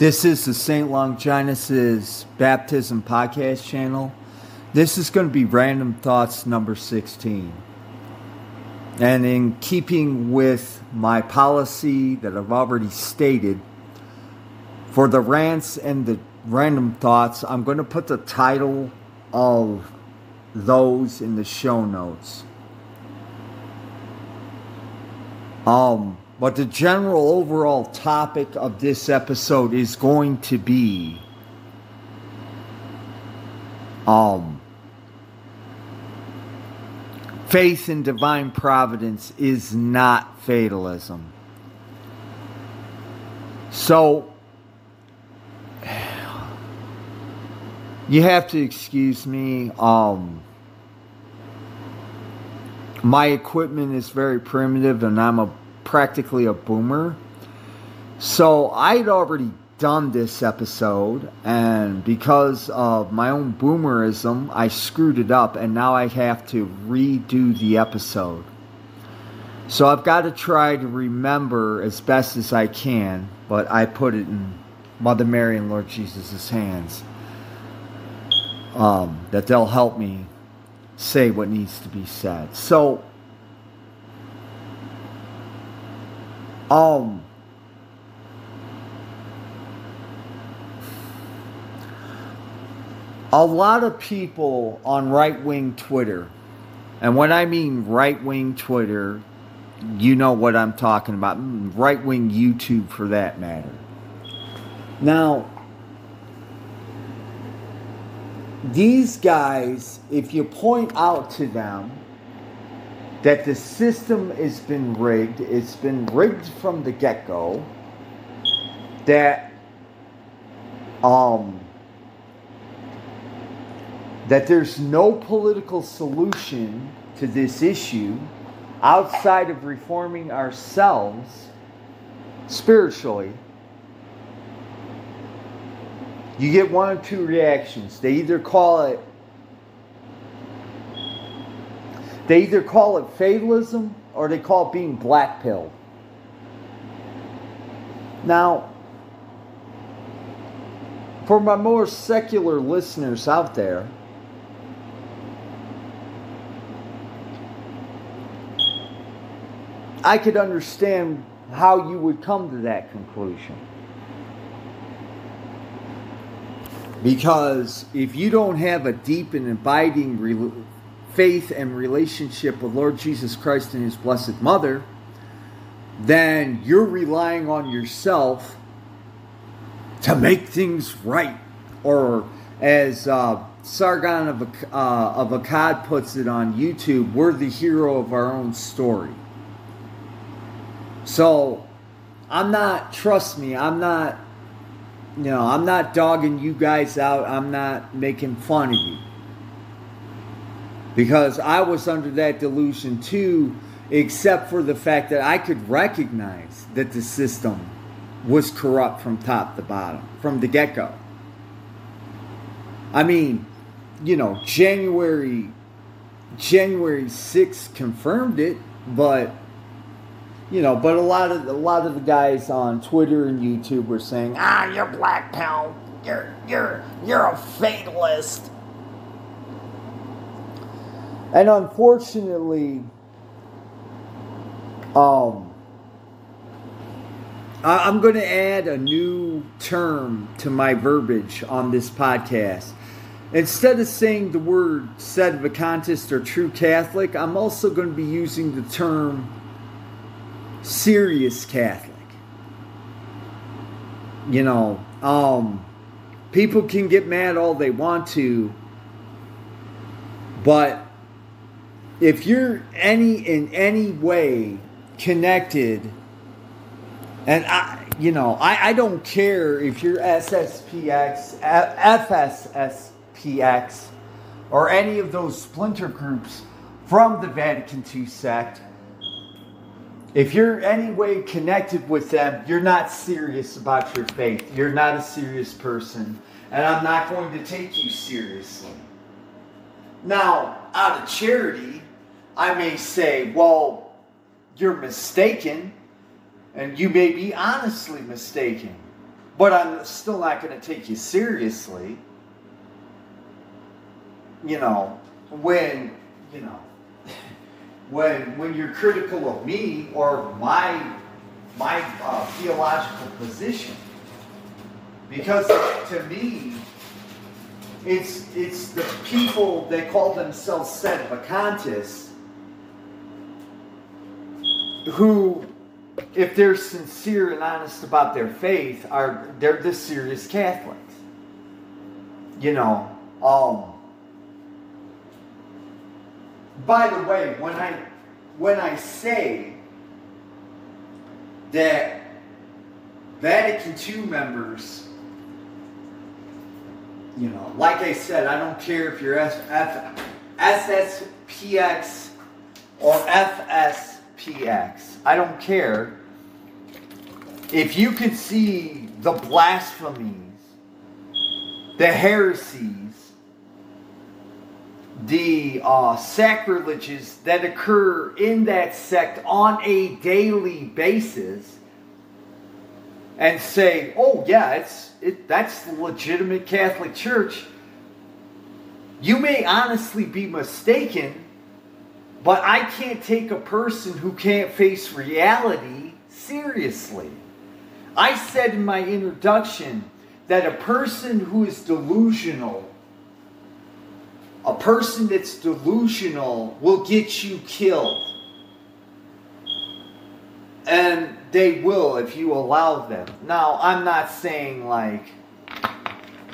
This is the St. Longinus' Baptism Podcast channel. This is going to be Random Thoughts number 16. And in keeping with my policy that I've already stated, for the rants and the random thoughts, I'm going to put the title of those in the show notes. Um, but the general overall topic of this episode is going to be um faith in divine providence is not fatalism. So you have to excuse me um my equipment is very primitive and I'm a practically a boomer. So I'd already done this episode, and because of my own boomerism, I screwed it up, and now I have to redo the episode. So I've got to try to remember as best as I can, but I put it in Mother Mary and Lord Jesus' hands. Um, that they'll help me say what needs to be said. So, um, a lot of people on right wing Twitter, and when I mean right wing Twitter, you know what I'm talking about, right wing YouTube for that matter. Now, these guys, if you point out to them that the system has been rigged, it's been rigged from the get go, that um, that there's no political solution to this issue outside of reforming ourselves spiritually you get one or two reactions. They either call it they either call it fatalism or they call it being black pilled. Now, for my more secular listeners out there, I could understand how you would come to that conclusion. Because if you don't have a deep and abiding faith and relationship with Lord Jesus Christ and His Blessed Mother, then you're relying on yourself to make things right. Or as uh, Sargon of, uh, of Akkad puts it on YouTube, we're the hero of our own story. So I'm not, trust me, I'm not you know, I'm not dogging you guys out. I'm not making fun of you. Because I was under that delusion too, except for the fact that I could recognize that the system was corrupt from top to bottom, from the get go. I mean, you know, January January 6th confirmed it, but you know, but a lot of a lot of the guys on Twitter and YouTube were saying, "Ah, you're black pal. You're you're you're a fatalist." And unfortunately, um, I, I'm going to add a new term to my verbiage on this podcast. Instead of saying the word sedevacantist or true Catholic, I'm also going to be using the term serious Catholic. You know, um, people can get mad all they want to, but if you're any in any way connected, and I, you know, I, I don't care if you're SSPX, FSSPX, or any of those splinter groups from the Vatican II sect if you're any way connected with them, you're not serious about your faith. You're not a serious person. And I'm not going to take you seriously. Now, out of charity, I may say, well, you're mistaken. And you may be honestly mistaken. but I'm still not going to take you seriously. You know, when, you know, when when you're critical of me or my my uh, theological position, because to me, it's it's the people that call themselves sedevacantists who, if they're sincere and honest about their faith, are they're the serious Catholics. You know, um, by the way, when I when I say that Vatican II members, you know, like I said, I don't care if you're F- or FSPX. I don't care. If you can see the blasphemies, the heresies, the uh, sacrileges that occur in that sect on a daily basis and say, oh, yeah, it's, it, that's the legitimate Catholic Church, you may honestly be mistaken, but I can't take a person who can't face reality seriously. I said in my introduction that a person who is delusional a person that's delusional will get you killed. And they will if you allow them. Now, I'm not saying like,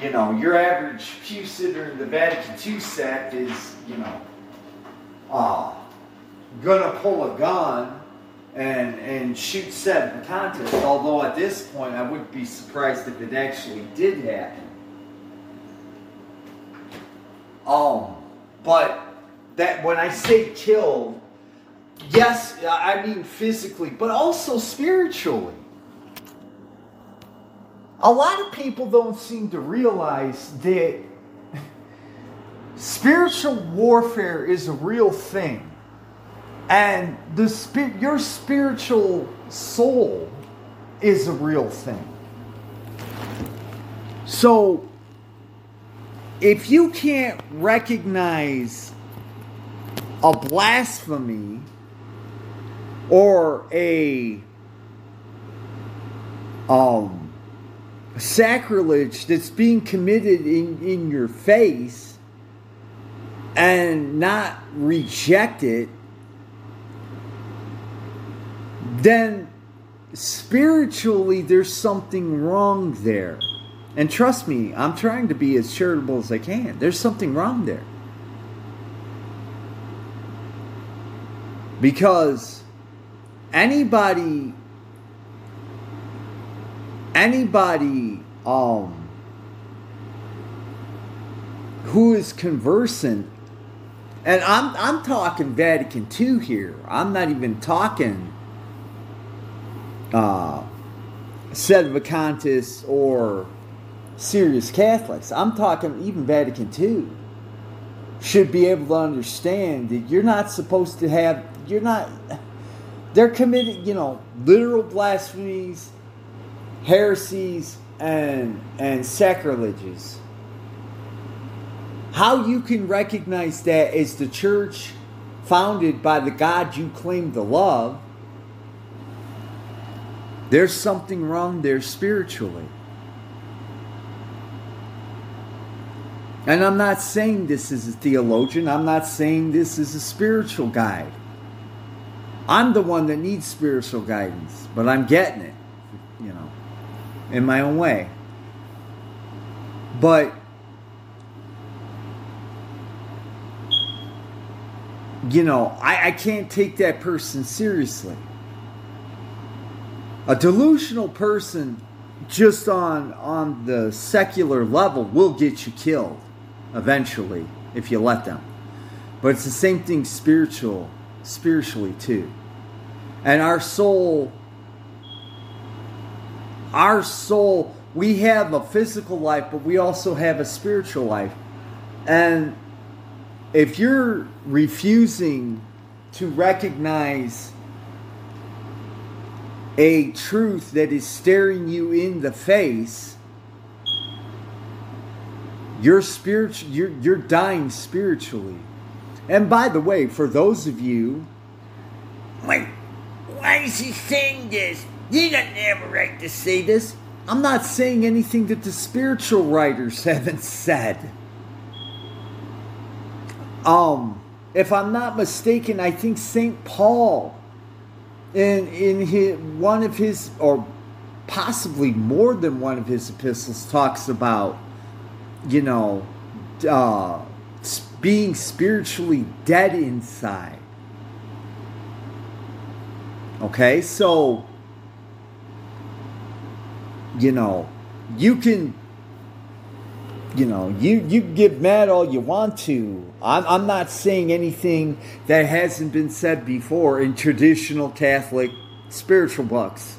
you know, your average pew sitter in the Vatican II sect is, you know, uh, gonna pull a gun and and shoot sedevacantists. Although at this point, I wouldn't be surprised if it actually did happen. Um, but that when I say killed, yes, I mean physically, but also spiritually. A lot of people don't seem to realize that spiritual warfare is a real thing. And the spirit, your spiritual soul is a real thing. So if you can't recognize a blasphemy or a um, sacrilege that's being committed in, in your face and not reject it, then spiritually there's something wrong there. And trust me, I'm trying to be as charitable as I can. There's something wrong there. Because anybody anybody um who is conversant and I'm I'm talking Vatican II here. I'm not even talking uh Sedevacantists or serious Catholics, I'm talking even Vatican II, should be able to understand that you're not supposed to have, you're not, they're committing, you know, literal blasphemies, heresies, and, and sacrileges. How you can recognize that as the church founded by the God you claim to love, there's something wrong there spiritually. And I'm not saying this is a theologian, I'm not saying this is a spiritual guide. I'm the one that needs spiritual guidance, but I'm getting it, you know, in my own way. But you know, I, I can't take that person seriously. A delusional person just on on the secular level will get you killed eventually if you let them. But it's the same thing spiritual, spiritually too. And our soul, our soul, we have a physical life, but we also have a spiritual life. And if you're refusing to recognize a truth that is staring you in the face, you're spiritual you're you're dying spiritually. And by the way, for those of you Wait, why is he saying this? You don't have a right to say this. I'm not saying anything that the spiritual writers haven't said. Um, if I'm not mistaken, I think St. Paul in in his, one of his or possibly more than one of his epistles talks about you know uh, being spiritually dead inside. Okay, so you know, you can, you know, you you get mad all you want to. I'm I'm not saying anything that hasn't been said before in traditional Catholic spiritual books.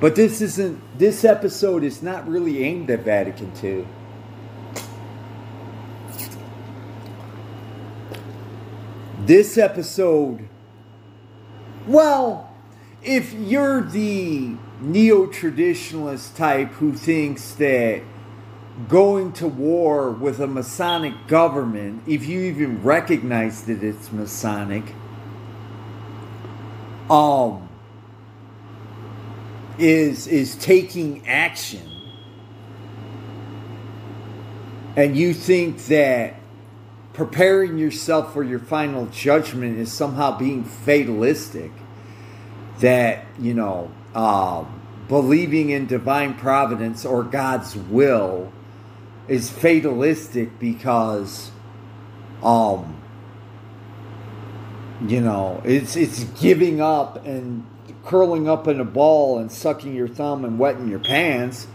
But this isn't. This episode is not really aimed at Vatican II. This episode, well, if you're the neo traditionalist type who thinks that going to war with a Masonic government, if you even recognize that it's Masonic, um, is is taking action, and you think that preparing yourself for your final judgment is somehow being fatalistic that you know uh, believing in divine providence or god's will is fatalistic because um you know it's it's giving up and curling up in a ball and sucking your thumb and wetting your pants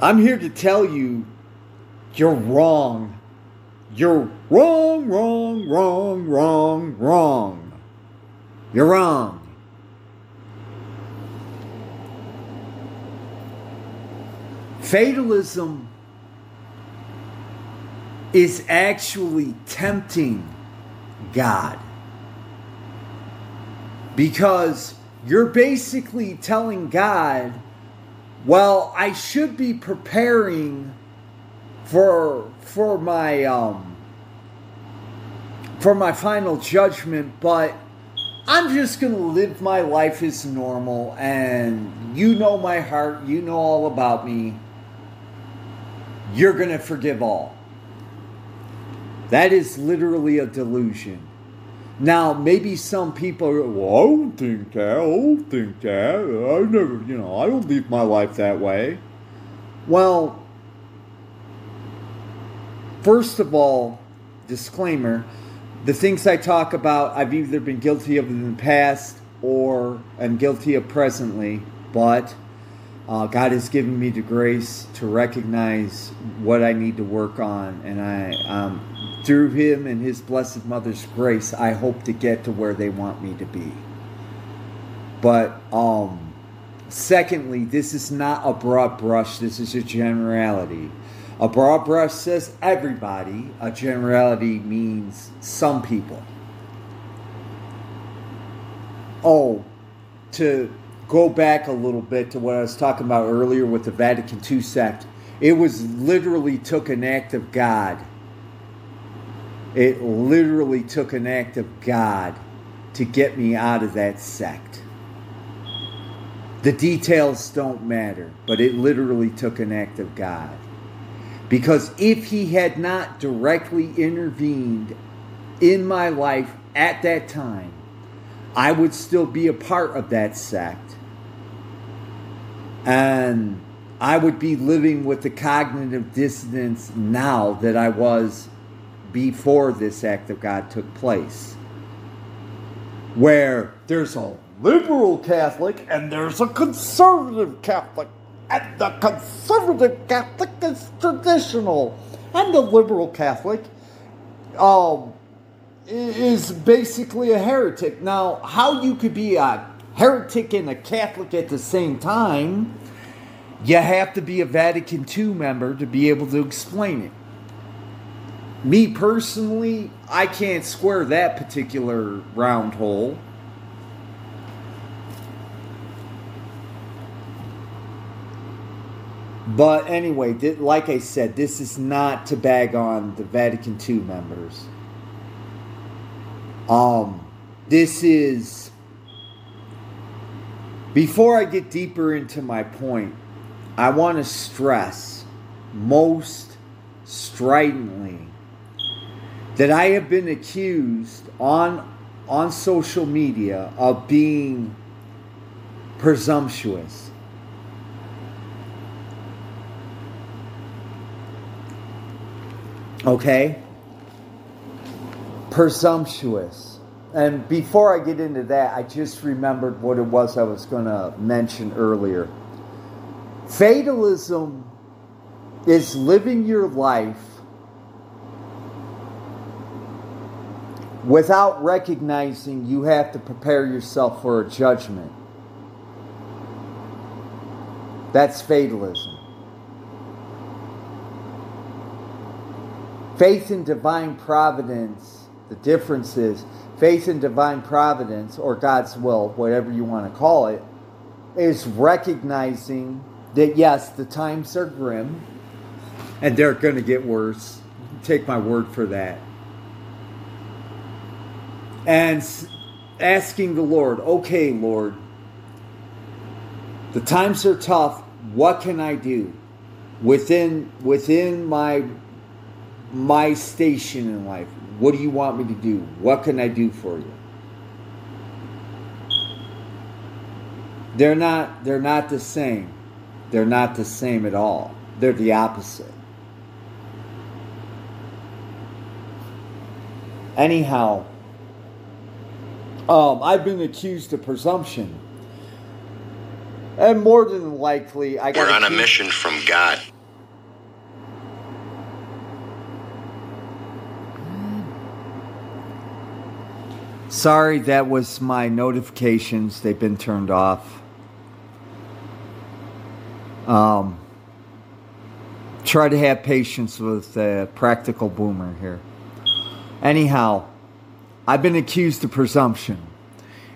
i'm here to tell you you're wrong you're wrong, wrong, wrong, wrong, wrong. You're wrong. Fatalism is actually tempting God. Because you're basically telling God, well, I should be preparing for for my um for my final judgment, but I'm just going to live my life as normal and you know my heart, you know all about me. You're going to forgive all. That is literally a delusion. Now, maybe some people are, well, I don't think that, I don't think that. I never, you know, I don't live my life that way. Well, First of all, disclaimer the things I talk about, I've either been guilty of in the past or am guilty of presently, but uh, God has given me the grace to recognize what I need to work on, and I, um, through Him and His Blessed Mother's grace, I hope to get to where they want me to be. But um, secondly, this is not a broad brush. This is a generality. A broad brush says everybody, a generality means some people. Oh, to go back a little bit to what I was talking about earlier with the Vatican II sect, it was literally took an act of God. It literally took an act of God to get me out of that sect. The details don't matter, but it literally took an act of God. Because if he had not directly intervened in my life at that time, I would still be a part of that sect. And I would be living with the cognitive dissonance now that I was before this act of God took place. Where there's a liberal Catholic and there's a conservative Catholic and the conservative Catholic is traditional, and the liberal Catholic um, is basically a heretic. Now, how you could be a heretic and a Catholic at the same time, you have to be a Vatican II member to be able to explain it. Me personally, I can't square that particular round hole. But anyway, like I said, this is not to bag on the Vatican II members. Um, this is before I get deeper into my point, I want to stress most stridently that I have been accused on on social media of being presumptuous. Okay? Presumptuous. And before I get into that, I just remembered what it was I was going to mention earlier. Fatalism is living your life without recognizing you have to prepare yourself for a judgment. That's fatalism. Faith in divine providence, the difference is faith in divine providence or God's will, whatever you want to call it, is recognizing that yes, the times are grim and they're going to get worse. Take my word for that. And asking the Lord, okay, Lord, the times are tough. What can I do within within my my station in life? What do you want me to do? What can I do for you? They're not they're not the same. They're not the same at all. They're the opposite. Anyhow, um, I've been accused of presumption. And more than likely, I got We're on a mission from God. Sorry, that was my notifications. They've been turned off. Um, try to have patience with a practical boomer here. Anyhow, I've been accused of presumption.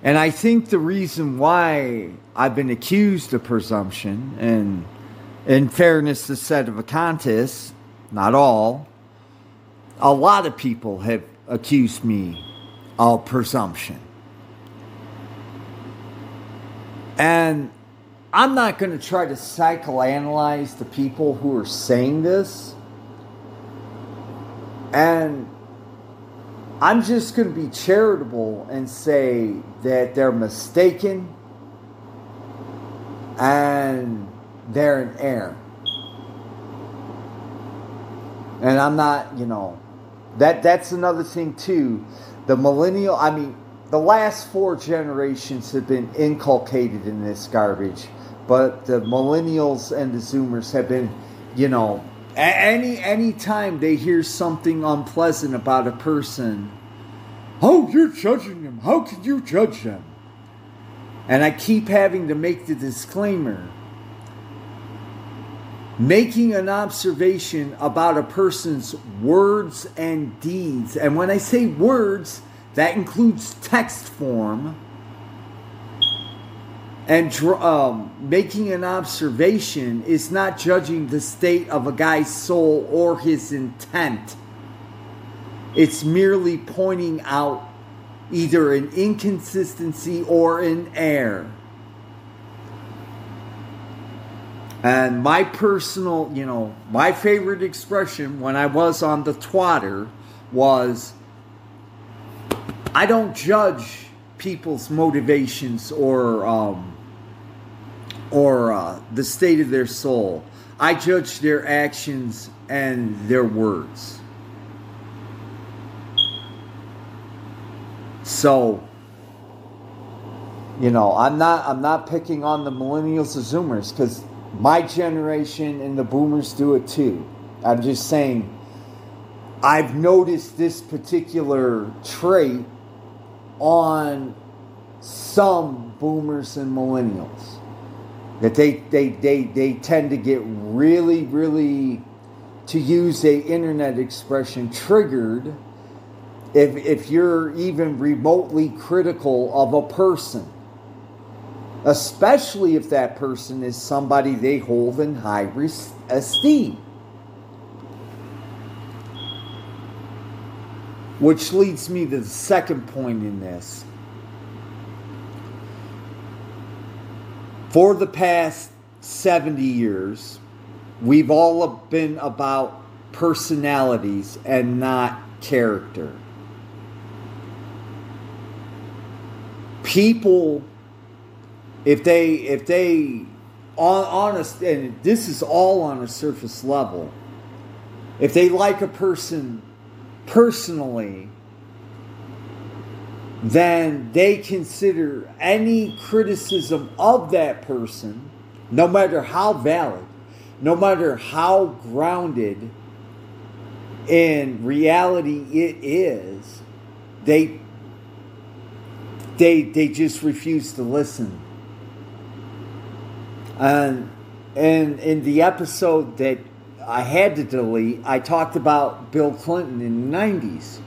And I think the reason why I've been accused of presumption, and in fairness to contest, not all, a lot of people have accused me presumption. And I'm not going to try to psychoanalyze the people who are saying this. And I'm just going to be charitable and say that they're mistaken and they're in error. And I'm not, you know, that that's another thing too. The millennial, I mean, the last four generations have been inculcated in this garbage, but the millennials and the Zoomers have been, you know, any any time they hear something unpleasant about a person, oh, you're judging them. How can you judge them? And I keep having to make the disclaimer. Making an observation about a person's words and deeds. And when I say words, that includes text form. And um, making an observation is not judging the state of a guy's soul or his intent. It's merely pointing out either an inconsistency or an error. And my personal, you know, my favorite expression when I was on the twatter was I don't judge people's motivations or um, or uh, the state of their soul. I judge their actions and their words. So, you know, I'm not I'm not picking on the millennials or Zoomers because my generation and the Boomers do it too. I'm just saying. I've noticed this particular trait on some boomers and millennials that they they they, they tend to get really really to use a internet expression triggered if if you're even remotely critical of a person especially if that person is somebody they hold in high esteem. Which leads me to the second point in this. For the past 70 years, we've all been about personalities and not character. People if they if they on honest and this is all on a surface level. If they like a person personally then they consider any criticism of that person no matter how valid no matter how grounded in reality it is they they they just refuse to listen and and in the episode that I had to delete, I talked about Bill Clinton in the 90s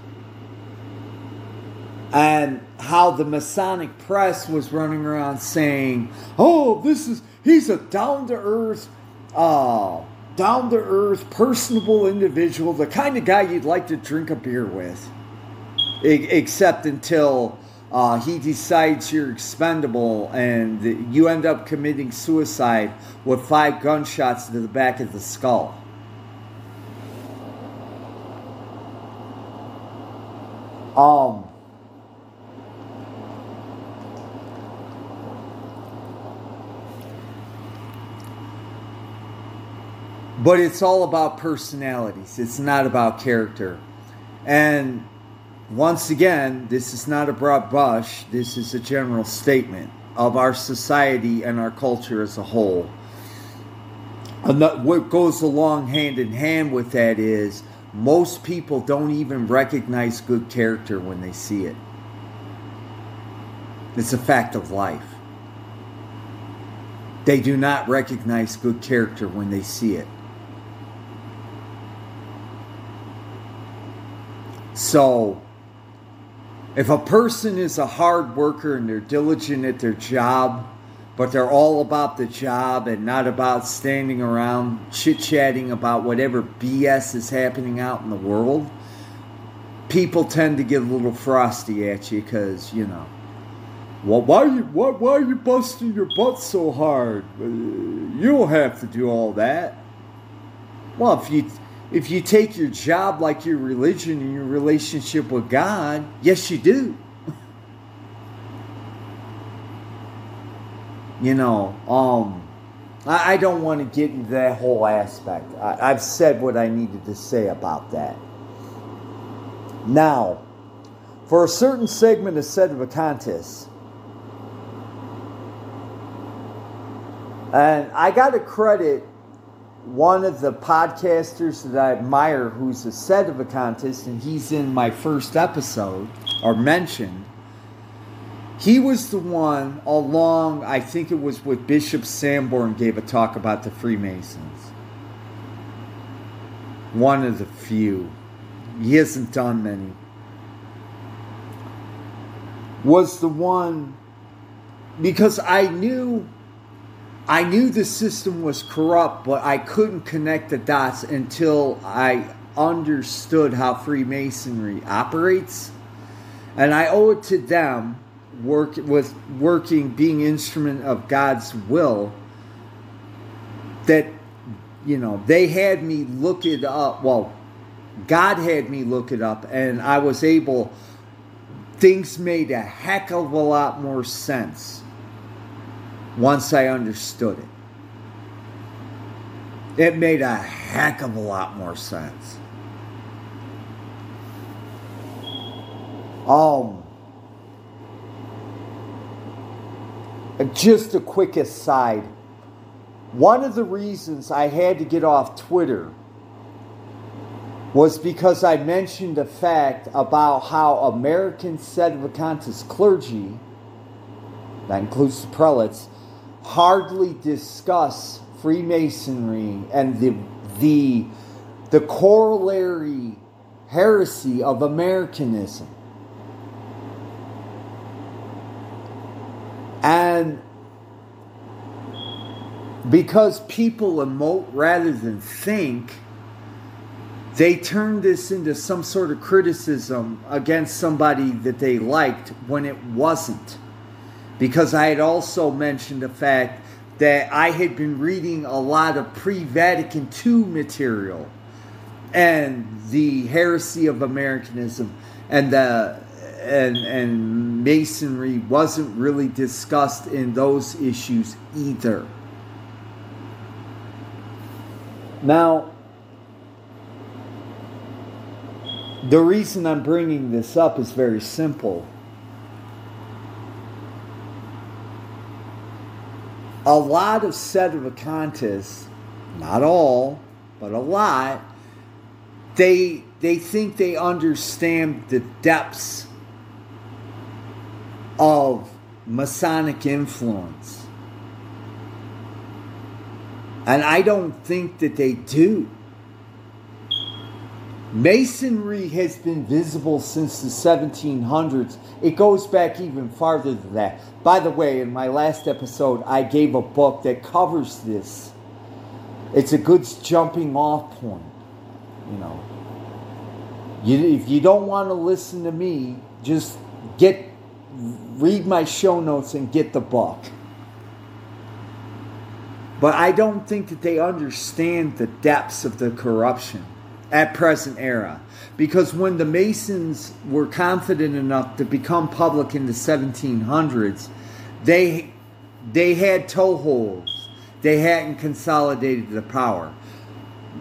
and how the Masonic press was running around saying, "Oh, this is he's a down to earth, uh, down to earth, personable individual, the kind of guy you'd like to drink a beer with." except until uh, he decides you're expendable and you end up committing suicide with five gunshots to the back of the skull. Um, but it's all about personalities. It's not about character. And once again, this is not a broad brush, this is a general statement of our society and our culture as a whole. And what goes along hand in hand with that is most people don't even recognize good character when they see it. It's a fact of life. They do not recognize good character when they see it. So, if a person is a hard worker and they're diligent at their job, but they're all about the job and not about standing around chit chatting about whatever BS is happening out in the world, people tend to get a little frosty at you because, you know, well, why you why, why are you busting your butt so hard? You don't have to do all that. Well, if you if you take your job like your religion and your relationship with God, yes, you do. you know, um, I, I don't want to get into that whole aspect. I, I've said what I needed to say about that. Now, for a certain segment of Sedevacantists, and I got to credit one of the podcasters that I admire who's a sedevacantist, and he's in my first episode, or mentioned. He was the one, along, I think it was with Bishop Sanborn, gave a talk about the Freemasons. One of the few. He hasn't done many. Was the one, because I knew I knew the system was corrupt, but I couldn't connect the dots until I understood how Freemasonry operates. And I owe it to them work with working being instrument of God's will that you know they had me look it up well God had me look it up and I was able things made a heck of a lot more sense once I understood it. It made a heck of a lot more sense. Um, just a quick aside. One of the reasons I had to get off Twitter was because I mentioned a fact about how American Sedevacantist clergy, that includes the prelates, hardly discuss Freemasonry and the the the corollary heresy of Americanism. And because people emote rather than think, they turned this into some sort of criticism against somebody that they liked when it wasn't. Because I had also mentioned the fact that I had been reading a lot of pre Vatican II material and the heresy of Americanism and the and and masonry wasn't really discussed in those issues either. Now, the reason I'm bringing this up is very simple. A lot of sedevacantists, not all, but a lot, they they think they understand the depths of Masonic influence. And I don't think that they do. Masonry has been visible since the 1700s. It goes back even farther than that. By the way, in my last episode, I gave a book that covers this. It's a good jumping off point, you know. You, if you don't want to listen to me, just get read my show notes and get the book. But I don't think that they understand the depths of the corruption at present era. Because when the Masons were confident enough to become public in the 1700s, they they had toeholds. They hadn't consolidated the power.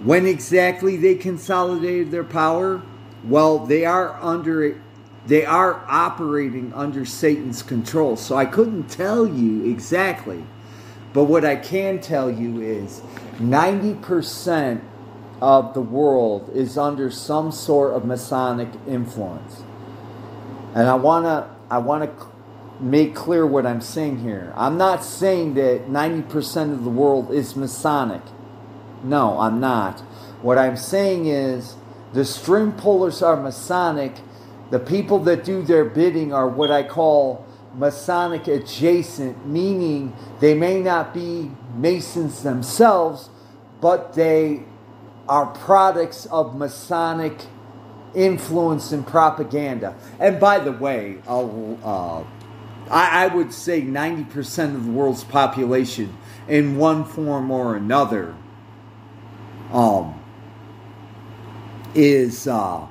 When exactly they consolidated their power? Well, they are under they are operating under Satan's control. So I couldn't tell you exactly. But what I can tell you is 90% of the world is under some sort of Masonic influence. And I want to I want to make clear what I'm saying here. I'm not saying that 90% of the world is Masonic. No, I'm not. What I'm saying is the string pullers are Masonic the people that do their bidding are what I call Masonic adjacent, meaning they may not be Masons themselves, but they are products of Masonic influence and propaganda. And by the way, uh, I, I would say 90% of the world's population, in one form or another, um, is. Uh,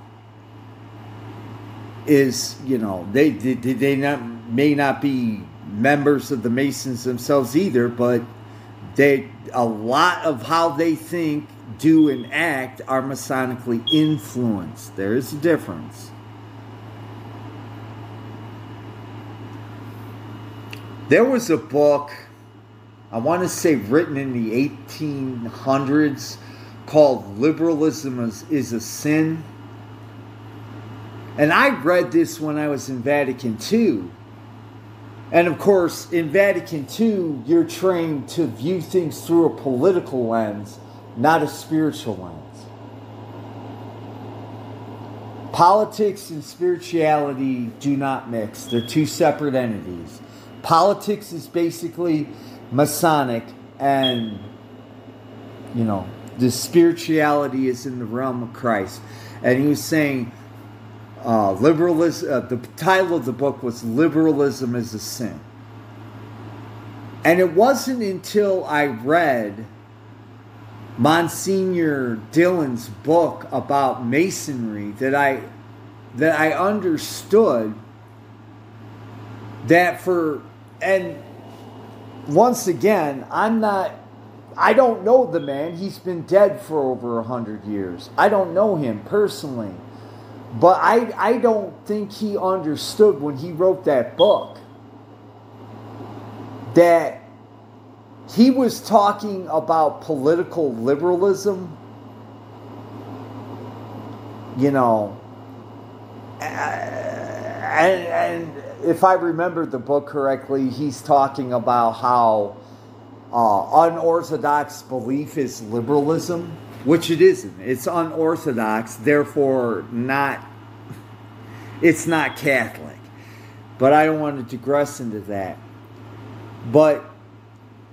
is you know they they, they not may not be members of the Masons themselves either, but they a lot of how they think, do, and act are Masonically influenced. There is a difference. There was a book, I want to say written in the 1800s, called Liberalism is, is a Sin and I read this when I was in Vatican II. And of course, in Vatican II, you're trained to view things through a political lens, not a spiritual lens. Politics and spirituality do not mix, they're two separate entities. Politics is basically Masonic, and, you know, the spirituality is in the realm of Christ. And he was saying, uh, liberalism. Uh, the title of the book was "Liberalism is a Sin," and it wasn't until I read Monsignor Dillon's book about Masonry that I that I understood that for and once again I'm not I don't know the man. He's been dead for over a hundred years. I don't know him personally. But I, I don't think he understood when he wrote that book that he was talking about political liberalism. You know, and, and if I remember the book correctly, he's talking about how uh, unorthodox belief is liberalism which it isn't. It's unorthodox, therefore not. It's not Catholic, but I don't want to digress into that. But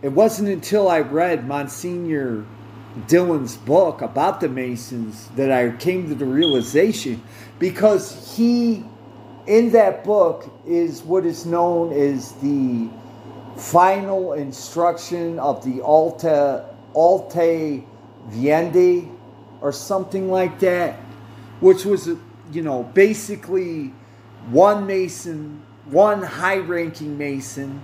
it wasn't until I read Monsignor Dillon's book about the Masons that I came to the realization because he, in that book, is what is known as the final instruction of the Alta Alte Viendi or something like that, which was, you know, basically one Mason, one high ranking Mason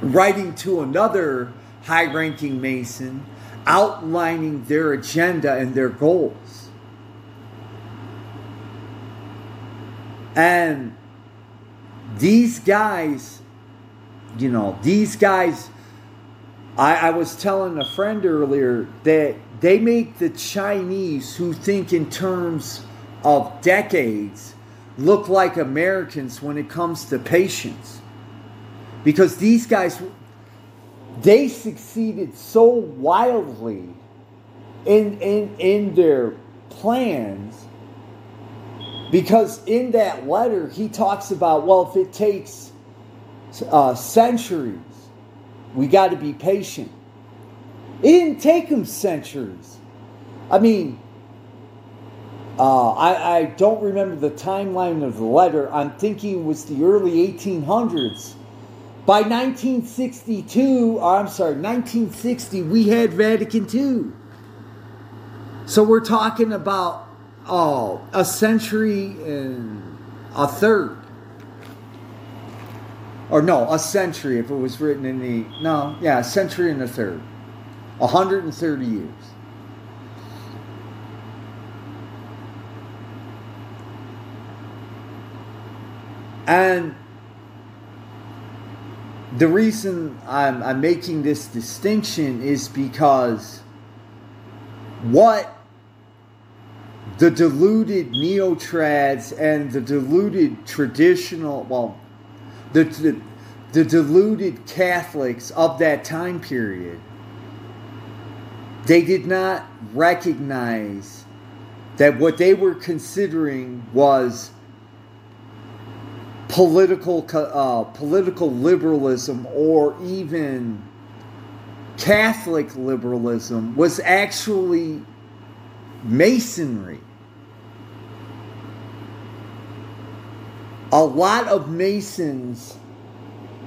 writing to another high ranking Mason outlining their agenda and their goals. And these guys, you know, these guys, I, I was telling a friend earlier that they make the Chinese who think in terms of decades look like Americans when it comes to patience. Because these guys they succeeded so wildly in in in their plans. Because in that letter he talks about well if it takes uh, centuries we got to be patient. It didn't take them centuries. I mean uh, I, I don't remember the timeline of the letter. I'm thinking it was the early 1800s by 1962, or I'm sorry, 1960, we had Vatican II. So we're talking about oh, a century and a third. Or no, a century if it was written in the no, yeah, a century and a third. 130 years. And the reason I'm, I'm making this distinction is because what the deluded neo-trads and the deluded traditional, well, the, the, the deluded Catholics of that time period, they did not recognize that what they were considering was political uh, political liberalism or even Catholic liberalism was actually masonry. A lot of Masons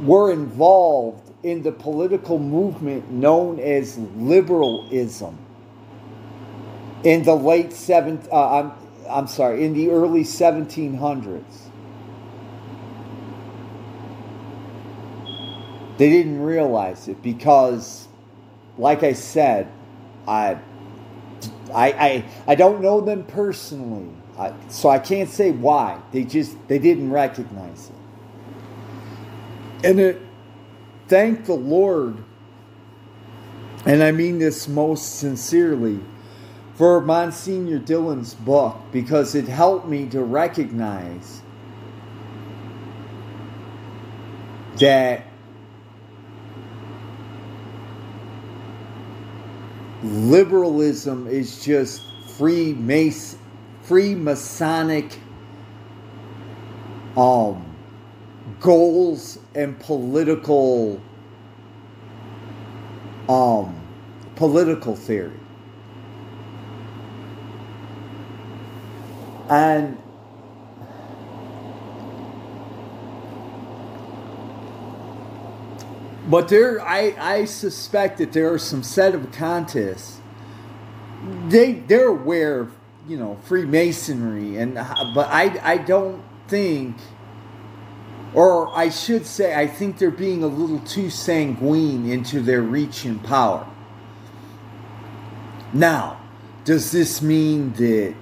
were involved in the political movement known as liberalism in the late seventh. Uh, I'm, I'm sorry, in the early 1700s. They didn't realize it because, like I said, I, I, I, I don't know them personally, I, so I can't say why. They just they didn't recognize it, and it. Thank the Lord, and I mean this most sincerely, for Monsignor Dillon's book because it helped me to recognize that liberalism is just free mace free masonic um goals and political um political theory. And But there, I, I suspect that there are some sedevacantists. They they're aware of you know Freemasonry, and but I I don't think, or I should say, I think they're being a little too sanguine into their reach and power. Now, does this mean that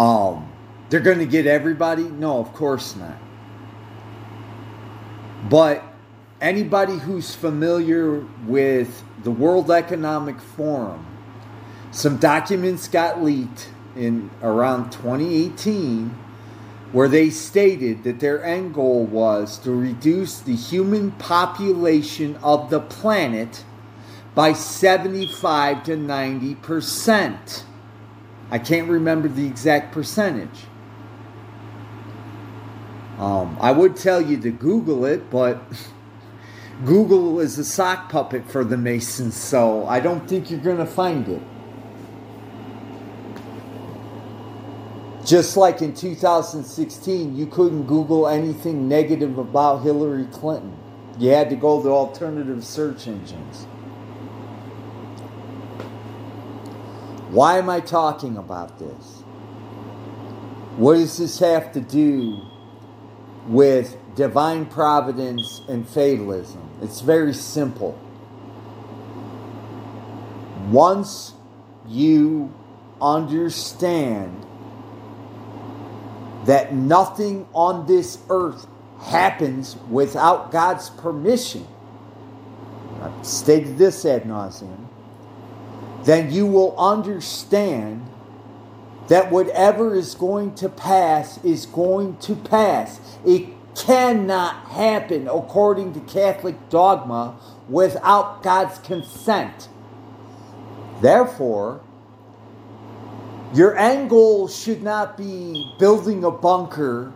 um they're going to get everybody? No, of course not. But anybody who's familiar with the World Economic Forum, some documents got leaked in around 2018 where they stated that their end goal was to reduce the human population of the planet by 75 to 90 percent. I can't remember the exact percentage. Um, I would tell you to Google it, but Google is a sock puppet for the Masons, so I don't think you're going to find it. Just like in 2016, you couldn't Google anything negative about Hillary Clinton. You had to go to alternative search engines. Why am I talking about this? What does this have to do with divine providence and fatalism? It's very simple. Once you understand that nothing on this earth happens without God's permission, I've stated this ad nauseum, then you will understand that whatever is going to pass is going to pass. It cannot happen according to Catholic dogma without God's consent. Therefore, your end goal should not be building a bunker,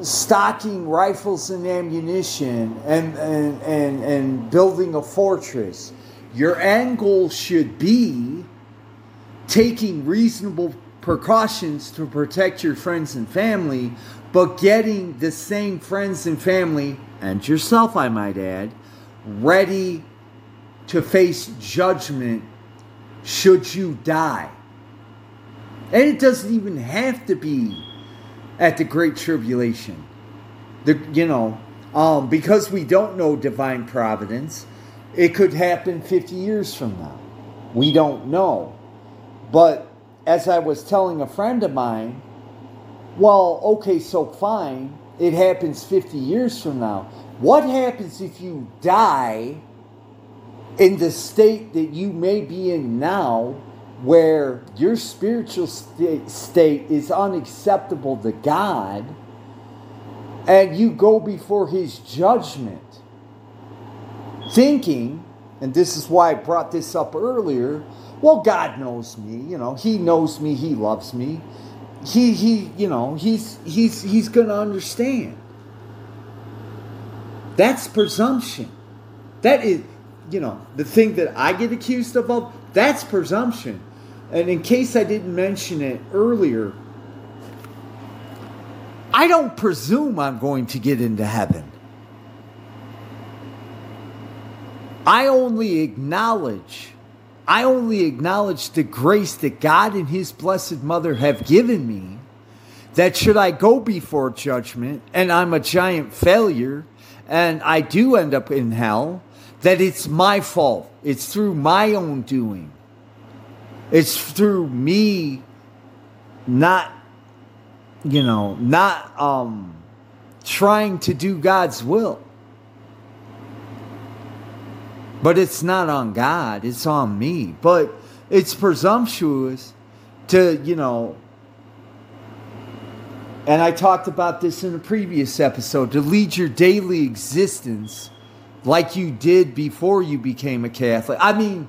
stocking rifles and ammunition, and, and, and, and building a fortress. Your end goal should be taking reasonable precautions to protect your friends and family, but getting the same friends and family, and yourself, I might add, ready to face judgment should you die. And it doesn't even have to be at the Great Tribulation. The, you know, um, because we don't know divine providence, it could happen 50 years from now. We don't know. But as I was telling a friend of mine, well, okay, so fine, it happens 50 years from now. What happens if you die in the state that you may be in now, where your spiritual state, state is unacceptable to God, and you go before His judgment? Thinking, and this is why I brought this up earlier well, God knows me, you know, He knows me, He loves me. He, he, you know, he's, he's, he's to understand. That's presumption. That is, you know, the thing that I get accused of, that's presumption. And in case I didn't mention it earlier, I don't presume I'm going to get into heaven. I only acknowledge I only acknowledge the grace that God and His Blessed Mother have given me. That should I go before judgment and I'm a giant failure and I do end up in hell, that it's my fault. It's through my own doing. It's through me not, you know, not um, trying to do God's will. But it's not on God, it's on me. But it's presumptuous to, you know, and I talked about this in a previous episode to lead your daily existence like you did before you became a Catholic. I mean,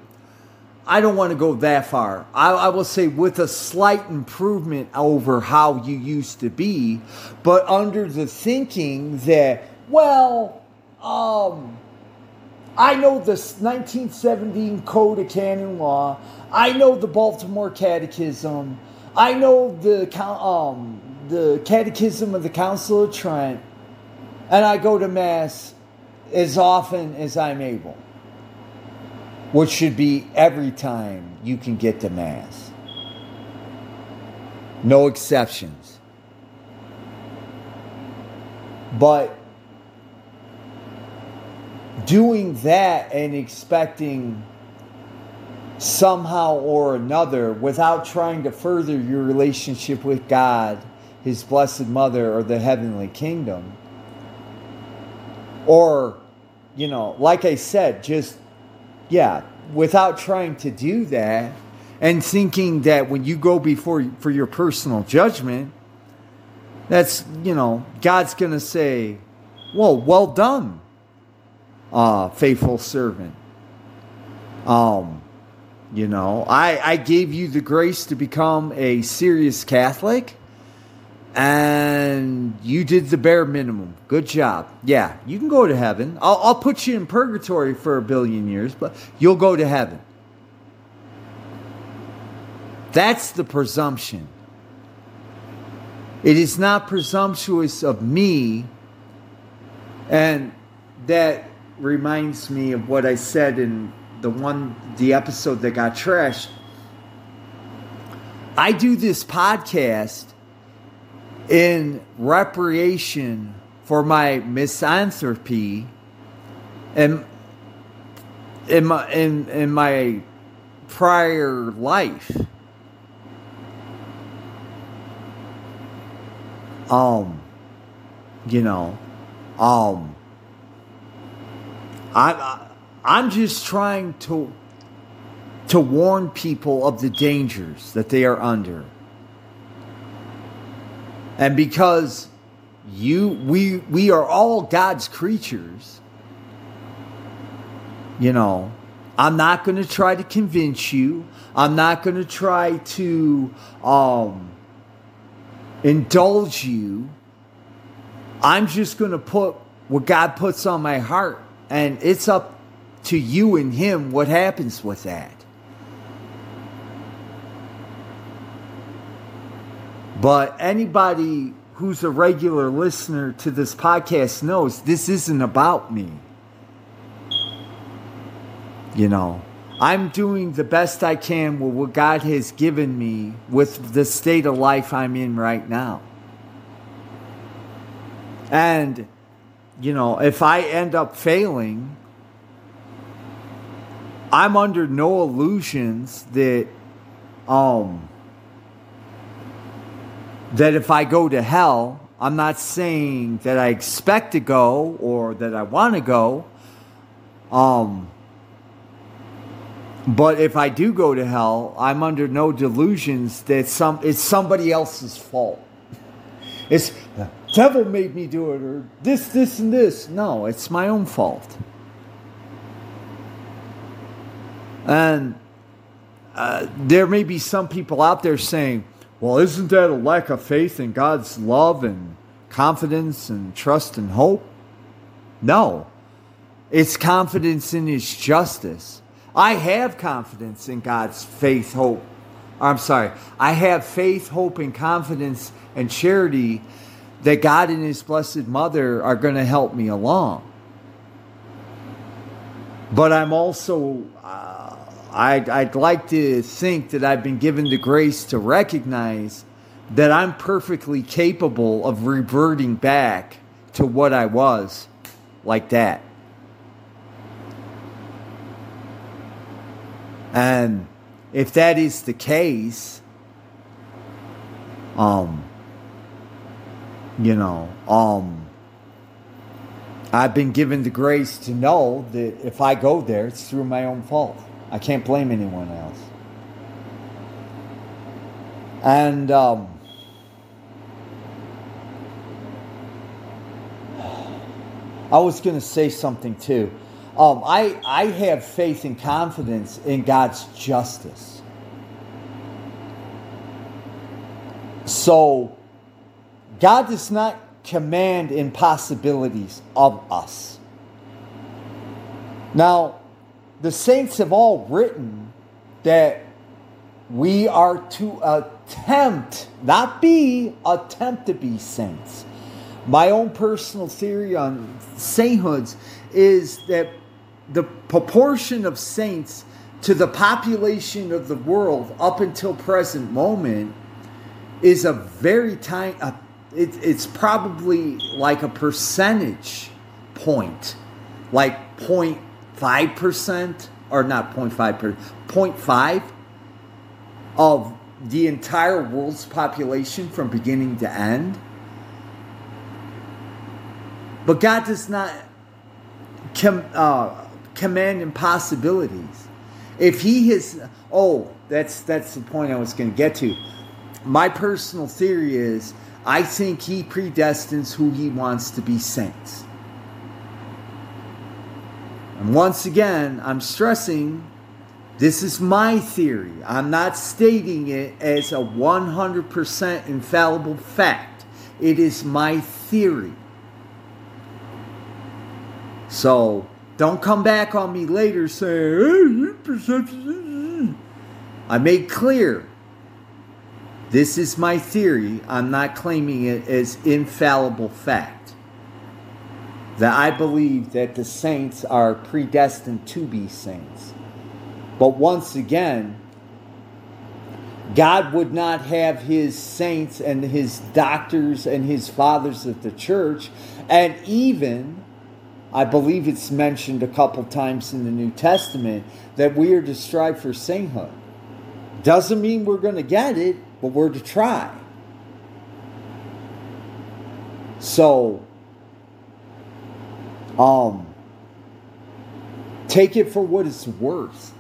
I don't want to go that far. I, I, will say with a slight improvement over how you used to be, but under the thinking that, well, um, I know the 1917 Code of Canon Law. I know the Baltimore Catechism. I know the um, the Catechism of the Council of Trent, and I go to Mass as often as I'm able, which should be every time you can get to Mass. No exceptions. But doing that and expecting somehow or another without trying to further your relationship with God, His Blessed Mother, or the Heavenly Kingdom. Or, you know, like I said, just, yeah, without trying to do that and thinking that when you go before for your personal judgment, that's, you know, God's going to say, well, well done uh, faithful servant. Um, you know, I, I gave you the grace to become a serious Catholic, and you did the bare minimum. Good job. Yeah, you can go to heaven. I'll, I'll put you in purgatory for a billion years, but you'll go to heaven. That's the presumption. It is not presumptuous of me, and that reminds me of what I said in the one the episode that got trashed. I do this podcast in reparation for my misanthropy and in my in, in my prior life. Um you know, um I I'm just trying to to warn people of the dangers that they are under. And because you we we are all God's creatures, you know, I'm not going to try to convince you. I'm not going to try to um, indulge you. I'm just going to put what God puts on my heart, and it's up to you and Him what happens with that. But anybody who's a regular listener to this podcast knows this isn't about me. You know, I'm doing the best I can with what God has given me with the state of life I'm in right now. And, you know, if I end up failing, I'm under no illusions that, um, that if I go to hell, I'm not saying that I expect to go or that I want to go. Um, but if I do go to hell, I'm under no delusions that some it's somebody else's fault. It's devil made me do it, or this, this, and this. No, it's my own fault. And uh, there may be some people out there saying, well, isn't that a lack of faith in God's love and confidence and trust and hope? No. It's confidence in His justice. I have confidence in God's faith, hope. I'm sorry. I have faith, hope, and confidence and charity that God and His Blessed Mother are going to help me along. But I'm also I'd, I'd like to think that I've been given the grace to recognize that I'm perfectly capable of reverting back to what I was like that. And if that is the case, um, you know, um, I've been given the grace to know that if I go there, it's through my own fault. I can't blame anyone else. And um, I was going to say something too. Um, I, I have faith and confidence in God's justice. So, God does not command impossibilities of us. Now, the saints have all written that we are to attempt, not be, attempt to be saints. My own personal theory on sainthoods is that the proportion of saints to the population of the world up until present moment is a very tiny uh, it, it's probably like a percentage point like point 5% or not 0.5%, 0.5 of the entire world's population from beginning to end. But god does not com, uh, command impossibilities. If he has oh that's that's the point i was going to get to. My personal theory is i think he predestines who he wants to be saints and once again, I'm stressing this is my theory. I'm not stating it as a 100% infallible fact. It is my theory. So don't come back on me later saying, hey, I made clear this is my theory. I'm not claiming it as infallible fact. That I believe that the saints are predestined to be saints. But once again, God would not have his saints and his doctors and his fathers of the church, and even, I believe it's mentioned a couple times in the New Testament, that we are to strive for sainthood. Doesn't mean we're going to get it, but we're to try. So, um, take it for what it's worth.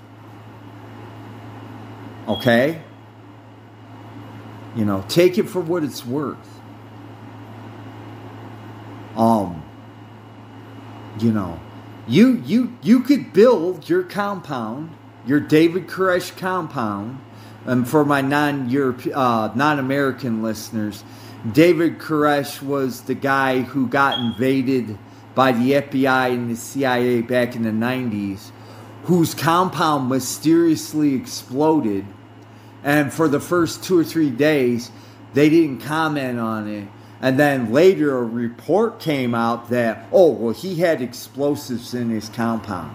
Okay? You know, take it for what it's worth. Um, you know, you you you could build your compound, your David Koresh compound and for my non-Europe, uh, non-American listeners, David Koresh was the guy who got invaded by the FBI and the CIA back in the 90s, whose compound mysteriously exploded. And for the first two or three days, they didn't comment on it. And then later, a report came out that, oh, well, he had explosives in his compound.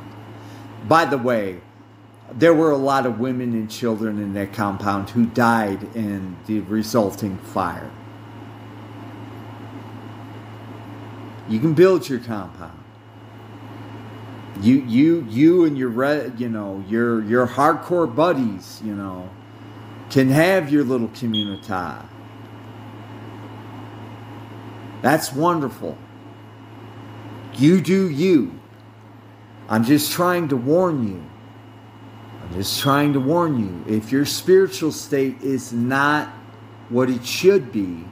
By the way, there were a lot of women and children in that compound who died in the resulting fire. You can build your compound. You you you and your re, you know your your hardcore buddies you know can have your little community. That's wonderful. You do you. I'm just trying to warn you just trying to warn you if your spiritual state is not what it should be,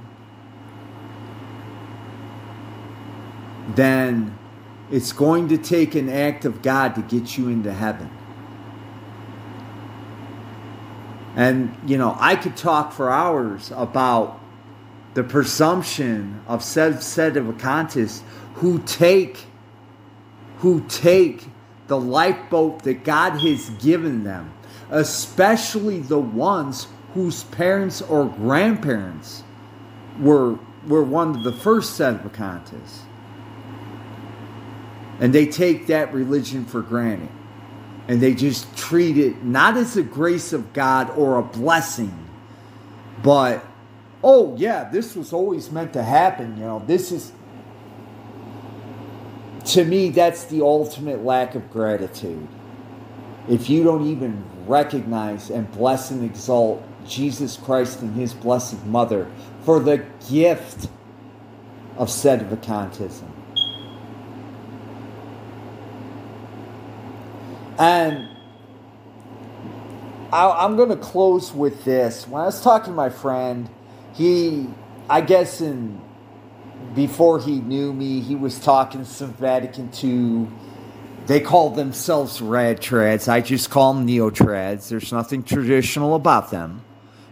then it's going to take an act of God to get you into heaven. And, you know, I could talk for hours about the presumption of sedevacantists who take who take the lifeboat that God has given them, especially the ones whose parents or grandparents were, were one of the first set of sedevacantists. And they take that religion for granted. And they just treat it not as a grace of God or a blessing, but, oh, yeah, this was always meant to happen. You know, this is to me, that's the ultimate lack of gratitude. If you don't even recognize and bless and exalt Jesus Christ and his blessed mother for the gift of sedevacantism. And I, am going to close with this. When I was talking to my friend, he, I guess in before he knew me, he was talking some Vatican II. They call themselves rad trads. I just call them neo trads. There's nothing traditional about them,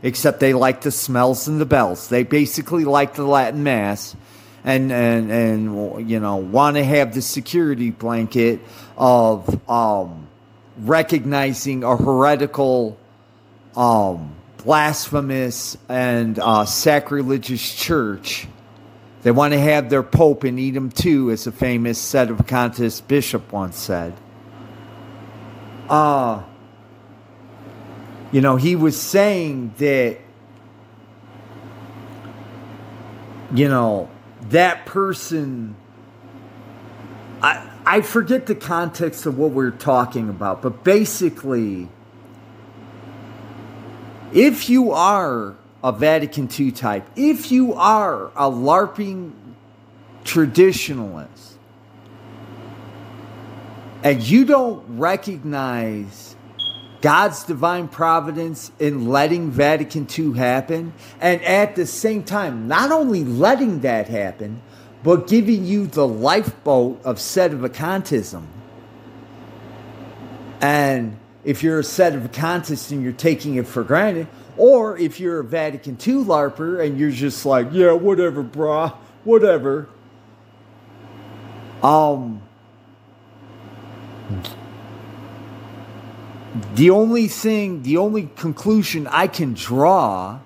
except they like the smells and the bells. They basically like the Latin Mass and and and you know want to have the security blanket of um, recognizing a heretical, um, blasphemous, and uh, sacrilegious church they want to have their pope and eat him too, as a famous sedevacantist bishop once said. Uh, you know, he was saying that, you know, that person. I, I forget the context of what we're talking about, but basically, if you are a Vatican II type, if you are a LARPing traditionalist and you don't recognize God's divine providence in letting Vatican II happen, and at the same time, not only letting that happen, but giving you the lifeboat of set of sedevacantism. And if you're a set of sedevacantist and you're taking it for granted, Or if you're a Vatican II LARPer and you're just like, yeah, whatever, brah, whatever. Um, the only thing, the only conclusion I can draw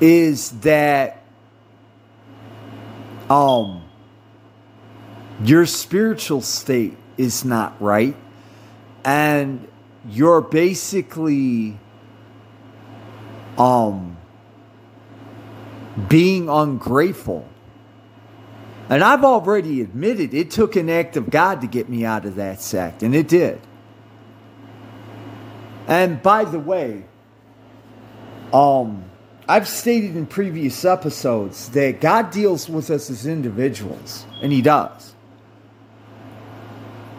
is that um your spiritual state is not right and you're basically um being ungrateful and I've already admitted it took an act of God to get me out of that sect, and it did. And by the way, um, I've stated in previous episodes that God deals with us as individuals, and He does.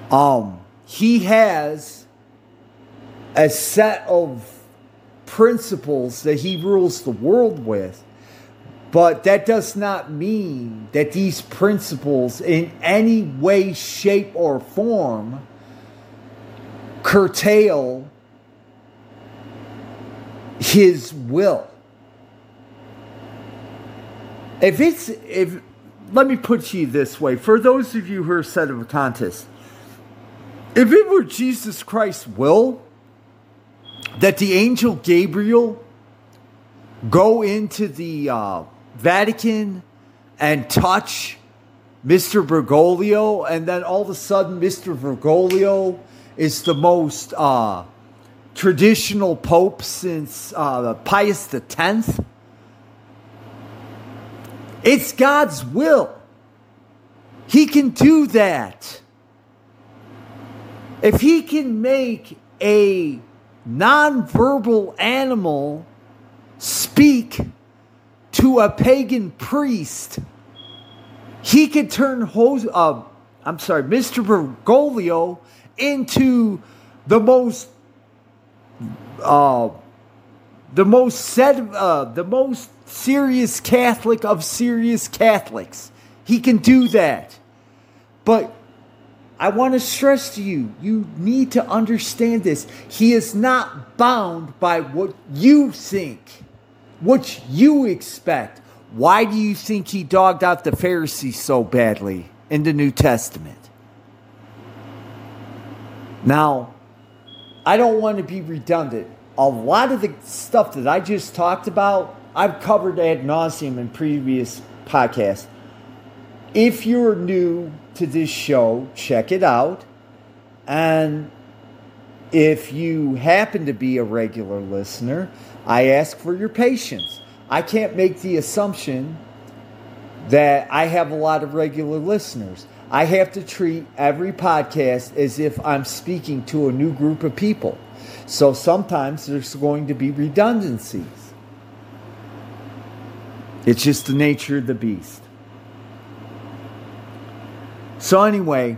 Um, He has a set of principles that He rules the world with but that does not mean that these principles, in any way, shape, or form, curtail his will. If it's, if, let me put you this way for those of you who are sedevacantist, if it were Jesus Christ's will that the angel Gabriel go into the uh, Vatican and touch Mr. Bergoglio, and then all of a sudden, Mr. Bergoglio is the most uh, traditional pope since uh, Pius X. It's God's will. He can do that. If he can make a nonverbal animal speak to a pagan priest, he could turn Hos- uh, I'm sorry, Mr. Bergoglio into the most uh, the most set, uh, the most serious Catholic of serious Catholics. He can do that. But I want to stress to you, you need to understand this. He is not bound by what you think what you expect. Why do you think he dogged out the Pharisees so badly in the New Testament? Now, I don't want to be redundant. A lot of the stuff that I just talked about, I've covered ad nauseum in previous podcasts. If you're new to this show, check it out. And if you happen to be a regular listener, I ask for your patience. I can't make the assumption that I have a lot of regular listeners. I have to treat every podcast as if I'm speaking to a new group of people. So sometimes there's going to be redundancies. It's just the nature of the beast. So, anyway,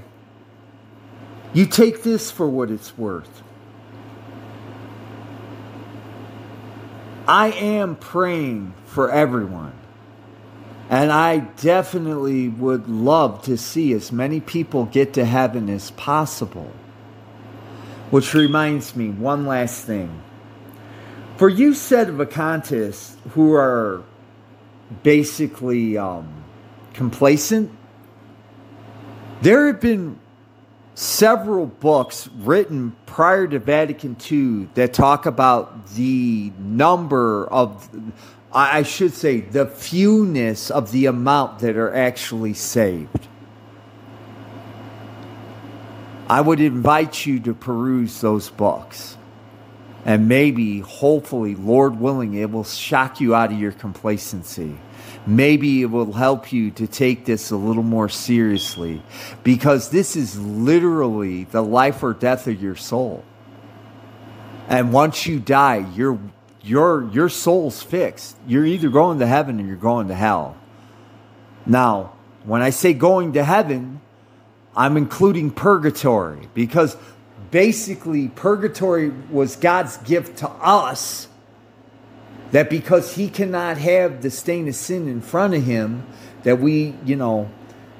you take this for what it's worth. I am praying for everyone. And I definitely would love to see as many people get to heaven as possible. Which reminds me, one last thing. For you sedevacantists who are basically um, complacent, there have been several books written prior to Vatican II that talk about the number of, I should say, the fewness of the amount that are actually saved. I would invite you to peruse those books. And maybe, hopefully, Lord willing, it will shock you out of your complacency maybe it will help you to take this a little more seriously because this is literally the life or death of your soul. And once you die, your your your soul's fixed. You're either going to heaven or you're going to hell. Now, when I say going to heaven, I'm including purgatory because basically purgatory was God's gift to us that because he cannot have the stain of sin in front of him, that we, you know,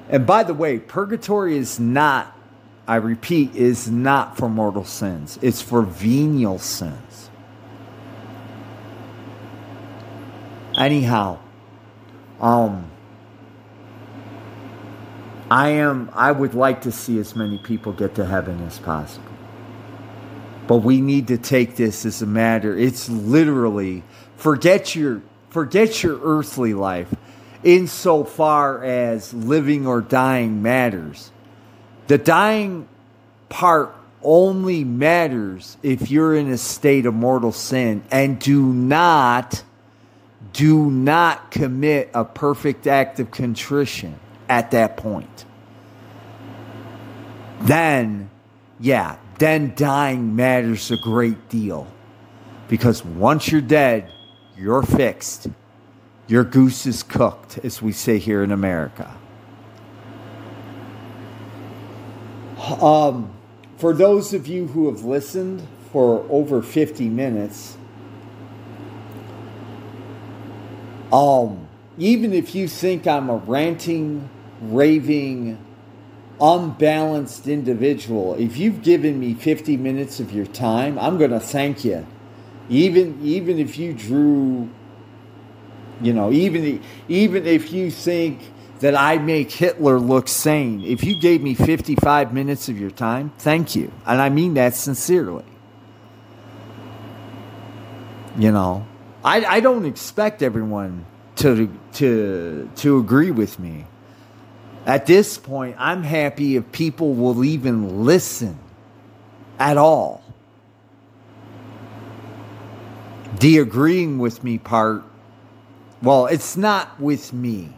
and by the way, purgatory is not, I repeat, is not for mortal sins, it's for venial sins. Anyhow, um, I am, I would like to see as many people get to heaven as possible. But we need to take this as a matter. It's literally forget your forget your earthly life insofar as living or dying matters. The dying part only matters if you're in a state of mortal sin and do not do not commit a perfect act of contrition at that point. Then, yeah, then dying matters a great deal. Because once you're dead, you're fixed. Your goose is cooked, as we say here in America. Um, for those of you who have listened for over 50 minutes, um, even if you think I'm a ranting, raving, unbalanced individual, if you've given me 50 minutes of your time, I'm going to thank you. Even even if you drew you know, even even if you think that I make Hitler look sane, if you gave me 55 minutes of your time, thank you. And I mean that sincerely. You know, I, I don't expect everyone to to to agree with me. At this point, I'm happy if people will even listen at all. The agreeing with me part well, it's not with me.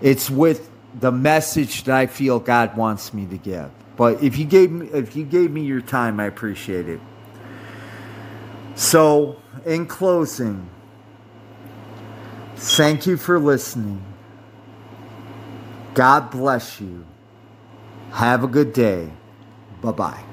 It's with the message that I feel God wants me to give. But if you gave me if you gave me your time, I appreciate it. So, in closing, thank you for listening. God bless you. Have a good day. Bye-bye.